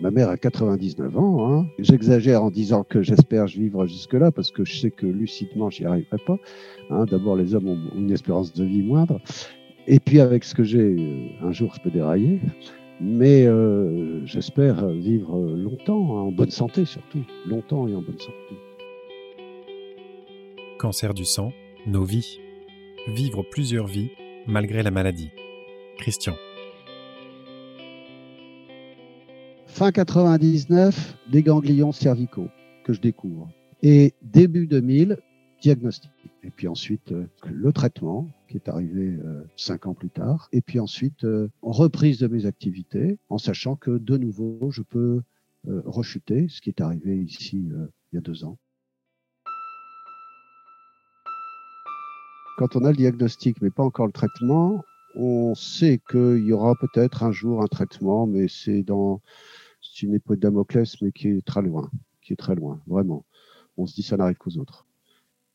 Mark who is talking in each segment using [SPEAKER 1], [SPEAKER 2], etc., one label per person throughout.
[SPEAKER 1] Ma mère a 99 ans. Hein. J'exagère en disant que j'espère vivre jusque-là parce que je sais que lucidement, j'y arriverai pas. Hein. D'abord, les hommes ont une espérance de vie moindre. Et puis, avec ce que j'ai, euh, un jour, je peux dérailler. Mais euh, j'espère vivre longtemps, hein, en bonne santé surtout. Longtemps et en bonne santé.
[SPEAKER 2] Cancer du sang, nos vies. Vivre plusieurs vies malgré la maladie. Christian.
[SPEAKER 1] Fin 99, des ganglions cervicaux que je découvre. Et début 2000, diagnostic. Et puis ensuite, euh, le traitement qui est arrivé euh, cinq ans plus tard. Et puis ensuite, euh, reprise de mes activités en sachant que de nouveau, je peux rechuter, ce qui est arrivé ici il y a deux ans. Quand on a le diagnostic mais pas encore le traitement, on sait qu'il y aura peut-être un jour un traitement, mais c'est dans une épée de Damoclès, mais qui est très loin, qui est très loin, vraiment. On se dit ça n'arrive qu'aux autres.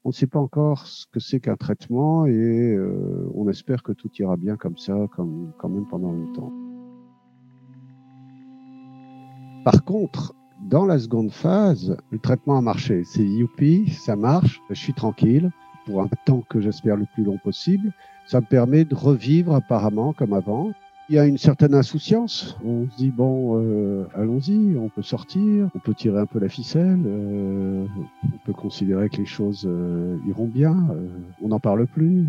[SPEAKER 1] On ne sait pas encore ce que c'est qu'un traitement et euh, on espère que tout ira bien comme ça, comme quand même pendant longtemps. Par contre, dans la seconde phase, le traitement a marché. C'est youpi, ça marche, je suis tranquille pour un temps que j'espère le plus long possible. Ça me permet de revivre apparemment comme avant. Il y a une certaine insouciance. On se dit bon, euh, allons-y, on peut sortir, on peut tirer un peu la ficelle, euh, on peut considérer que les choses euh, iront bien. on n'en parle plus.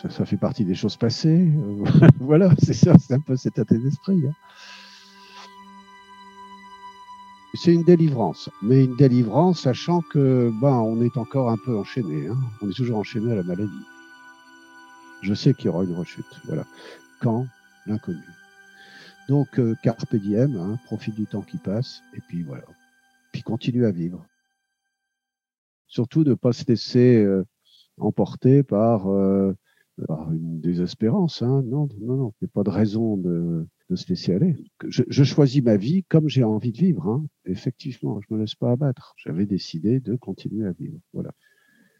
[SPEAKER 1] Ça, ça, fait partie des choses passées. voilà, c'est ça, c'est un peu cet état d'esprit. Hein. C'est une délivrance, mais une délivrance sachant que ben on est encore un peu enchaîné. Hein. On est toujours enchaîné à la maladie. Je sais qu'il y aura une rechute. Voilà. Quand? L'inconnu. Donc, euh, carpe diem, hein, profite du temps qui passe, et puis voilà. Puis continue à vivre. Surtout ne pas se laisser euh, emporter par, euh, par, une désespérance. Hein. Non, non, non, il n'y a pas de raison de, de se laisser aller. Je, je, choisis ma vie comme j'ai envie de vivre. Hein. Effectivement, je ne me laisse pas abattre. J'avais décidé de continuer à vivre. Voilà.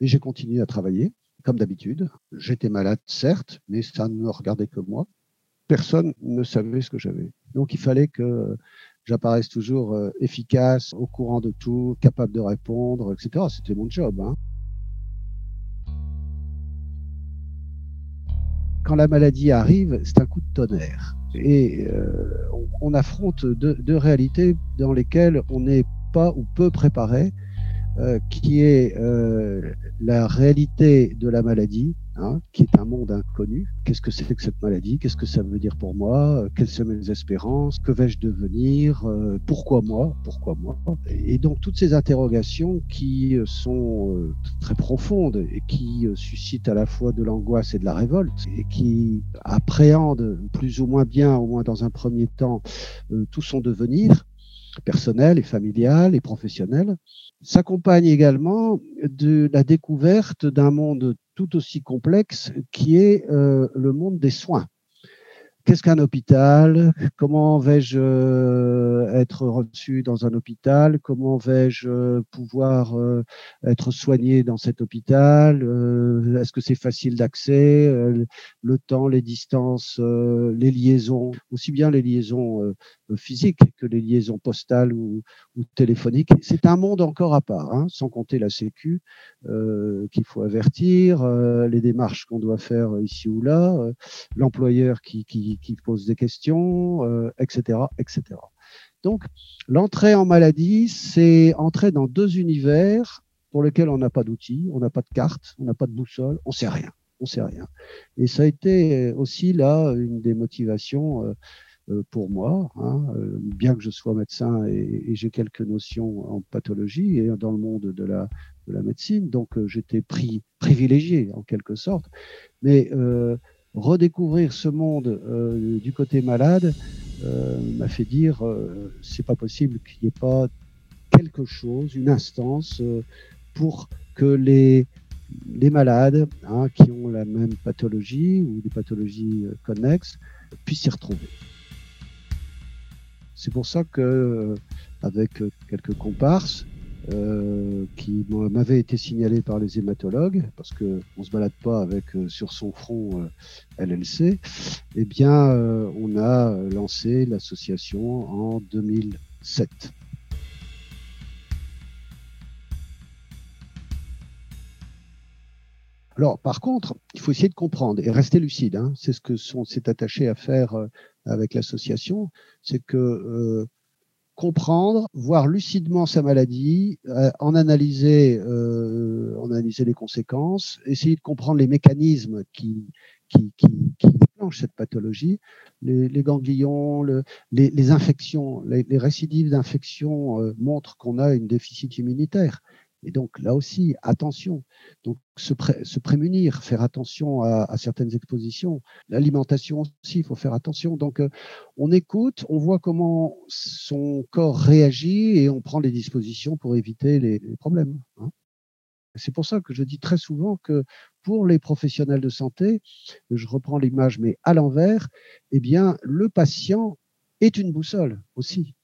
[SPEAKER 1] Et j'ai continué à travailler, comme d'habitude. J'étais malade, certes, mais ça ne me regardait que moi personne ne savait ce que j'avais. Donc il fallait que j'apparaisse toujours euh, efficace, au courant de tout, capable de répondre, etc. C'était mon job. Hein. Quand la maladie arrive, c'est un coup de tonnerre. Et euh, on, affronte deux, réalités dans lesquelles on n'est pas ou peu préparé, euh, qui est la réalité de la maladie, Hein, qui est un monde inconnu. Qu'est-ce que c'est que cette maladie? Qu'est-ce que ça veut dire pour moi? Quelles sont mes espérances? Que vais-je devenir? Euh, Pourquoi moi? Pourquoi moi? Et donc toutes ces interrogations qui euh, sont euh, très profondes et qui suscitent à la fois de l'angoisse et de la révolte et qui appréhendent plus ou moins bien, au moins dans un premier temps, tout son devenir personnel et familial et professionnel, s'accompagne également de la découverte d'un monde tout aussi complexe qui est euh, le monde des soins. Qu'est-ce qu'un hôpital? Comment vais-je euh, être reçu dans un hôpital? Comment vais-je euh, pouvoir être soigné dans cet hôpital? Est-ce que c'est facile d'accès? Le temps, les distances, les liaisons, aussi bien les liaisons physiques que les liaisons postales ou, téléphoniques. C'est un monde encore à part, hein, sans compter la Sécu euh, qu'il faut avertir, euh, les démarches qu'on doit faire ici ou là, euh, l'employeur qui, qui, pose des questions, etc., etc. Donc, l'entrée en maladie, c'est entrer dans deux univers pour lesquels on n'a pas d'outils, on n'a pas de carte, on n'a pas de boussole, on sait rien, on sait rien. Et ça a été aussi là une des motivations euh, pour moi, hein, euh, bien que je sois médecin et, j'ai quelques notions en pathologie et dans le monde de la, de la médecine, donc euh, j'étais pris, privilégié en quelque sorte. Mais redécouvrir ce monde du côté malade m'a fait dire c'est pas possible qu'il n'y ait pas quelque chose, une instance pour que les les malades hein, qui ont la même pathologie ou des pathologies connexes puissent s'y retrouver. C'est pour ça que, euh, avec euh, quelques comparses, euh, qui m'avaient été signalés par les hématologues, parce que on se balade pas avec sur son front LLC, eh bien, on a lancé l'association en 2000, 7. Alors, par contre, il faut essayer de comprendre et rester lucide. Hein. C'est ce que s'est attaché à faire euh, avec l'association, c'est que euh, comprendre, voir lucidement sa maladie, euh, en analyser, en analyser les conséquences, essayer de comprendre les mécanismes qui, qui, qui, qui déclenchent cette pathologie, les, les ganglions, le, les, les, infections, les, les récidives d'infections montrent qu'on a une déficit immunitaire. Et donc là aussi, attention. Donc se, pré se prémunir, faire attention à, certaines expositions. L'alimentation aussi, il faut faire attention. Donc euh, on écoute, on voit comment son corps réagit et on prend des dispositions pour éviter les, les problèmes. Hein. C'est pour ça que je dis très souvent que pour les professionnels de santé, je reprends l'image mais à l'envers, eh bien le patient est une boussole aussi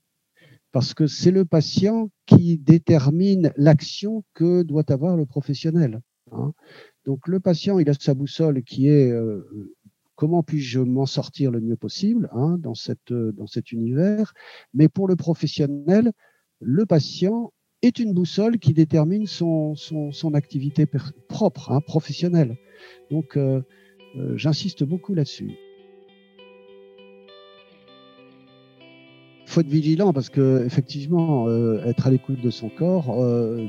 [SPEAKER 1] parce que c'est le patient qui détermine l'action que doit avoir le professionnel. Hein. Donc le patient, il a sa boussole qui est euh, comment puis-je m'en sortir le mieux possible hein, dans, cette, dans cet univers, mais pour le professionnel, le patient est une boussole qui détermine son, son, son activité propre, hein, professionnelle. Donc euh, euh, j'insiste beaucoup là-dessus. Être vigilant parce que effectivement, euh, être à l'écoute de son corps euh,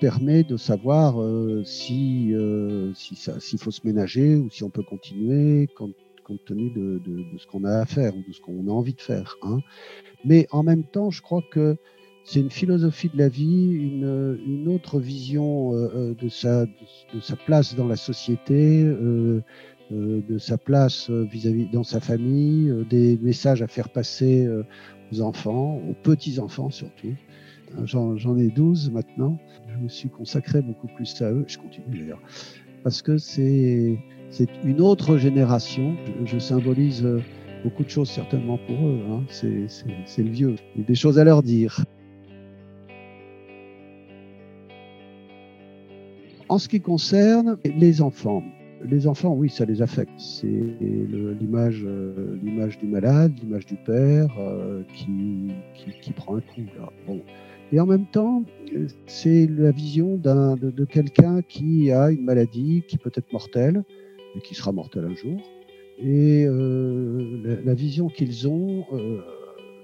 [SPEAKER 1] permet de savoir euh, si si s'il faut se ménager ou si on peut continuer compte, tenu de, ce qu'on a à faire ou de ce qu'on a envie de faire. Hein. Mais en même temps, je crois que c'est une philosophie de la vie, une, une autre vision de, sa, de, sa place dans la société, de sa place vis-à-vis -vis dans sa famille, des messages à faire passer enfants, aux petits-enfants surtout. Euh, j'en ai 12 maintenant. Je me suis consacré beaucoup plus à eux. Je continue d'ailleurs. Parce que c'est une autre génération. Je, je, symbolise euh, beaucoup de choses certainement pour eux. Hein. C'est le vieux. Il y a des choses à leur dire. En ce qui concerne les enfants, les enfants, oui, ça les affecte. C'est l'image, euh, l'image du malade, l'image du père euh, qui, qui, qui, prend un coup. Là. Bon. Et en même temps, c'est la vision de, quelqu'un qui a une maladie qui peut être mortelle, et qui sera mortelle un jour. Et euh, la, la, vision qu'ils ont euh,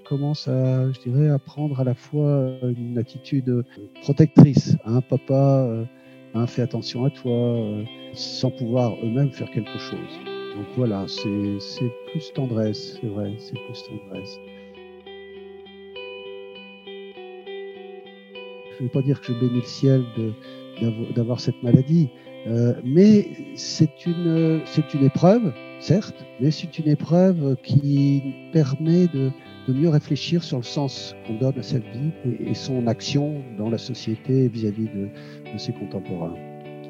[SPEAKER 1] commence à, je dirais, à prendre à la fois une attitude protectrice. Hein, papa, euh, hein, fais attention à toi sans pouvoir eux-mêmes faire quelque chose. Donc voilà, c'est plus tendresse, c'est vrai, c'est plus tendresse. Je ne veux pas dire que je bénis le ciel d'avoir cette maladie, euh, mais c'est une, une épreuve, certes, mais c'est une épreuve qui permet de, de, mieux réfléchir sur le sens qu'on donne à sa vie et, son action dans la société vis-à-vis -vis de, ses contemporains.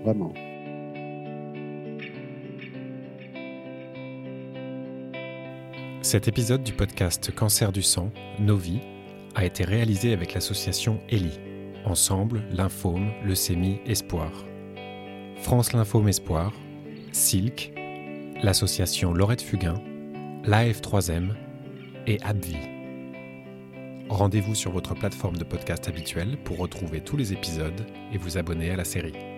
[SPEAKER 1] Vraiment.
[SPEAKER 2] Cet épisode du podcast Cancer du sang, Nos vies, a été réalisé avec l'association ELI, Ensemble, Lymphome, Leucémie, Espoir. France Lymphome Espoir, SILC, l'association Laurette Fugain, l'AF3M et ABVI. Rendez-vous sur votre plateforme de podcast habituelle pour retrouver tous les épisodes et vous abonner à la série.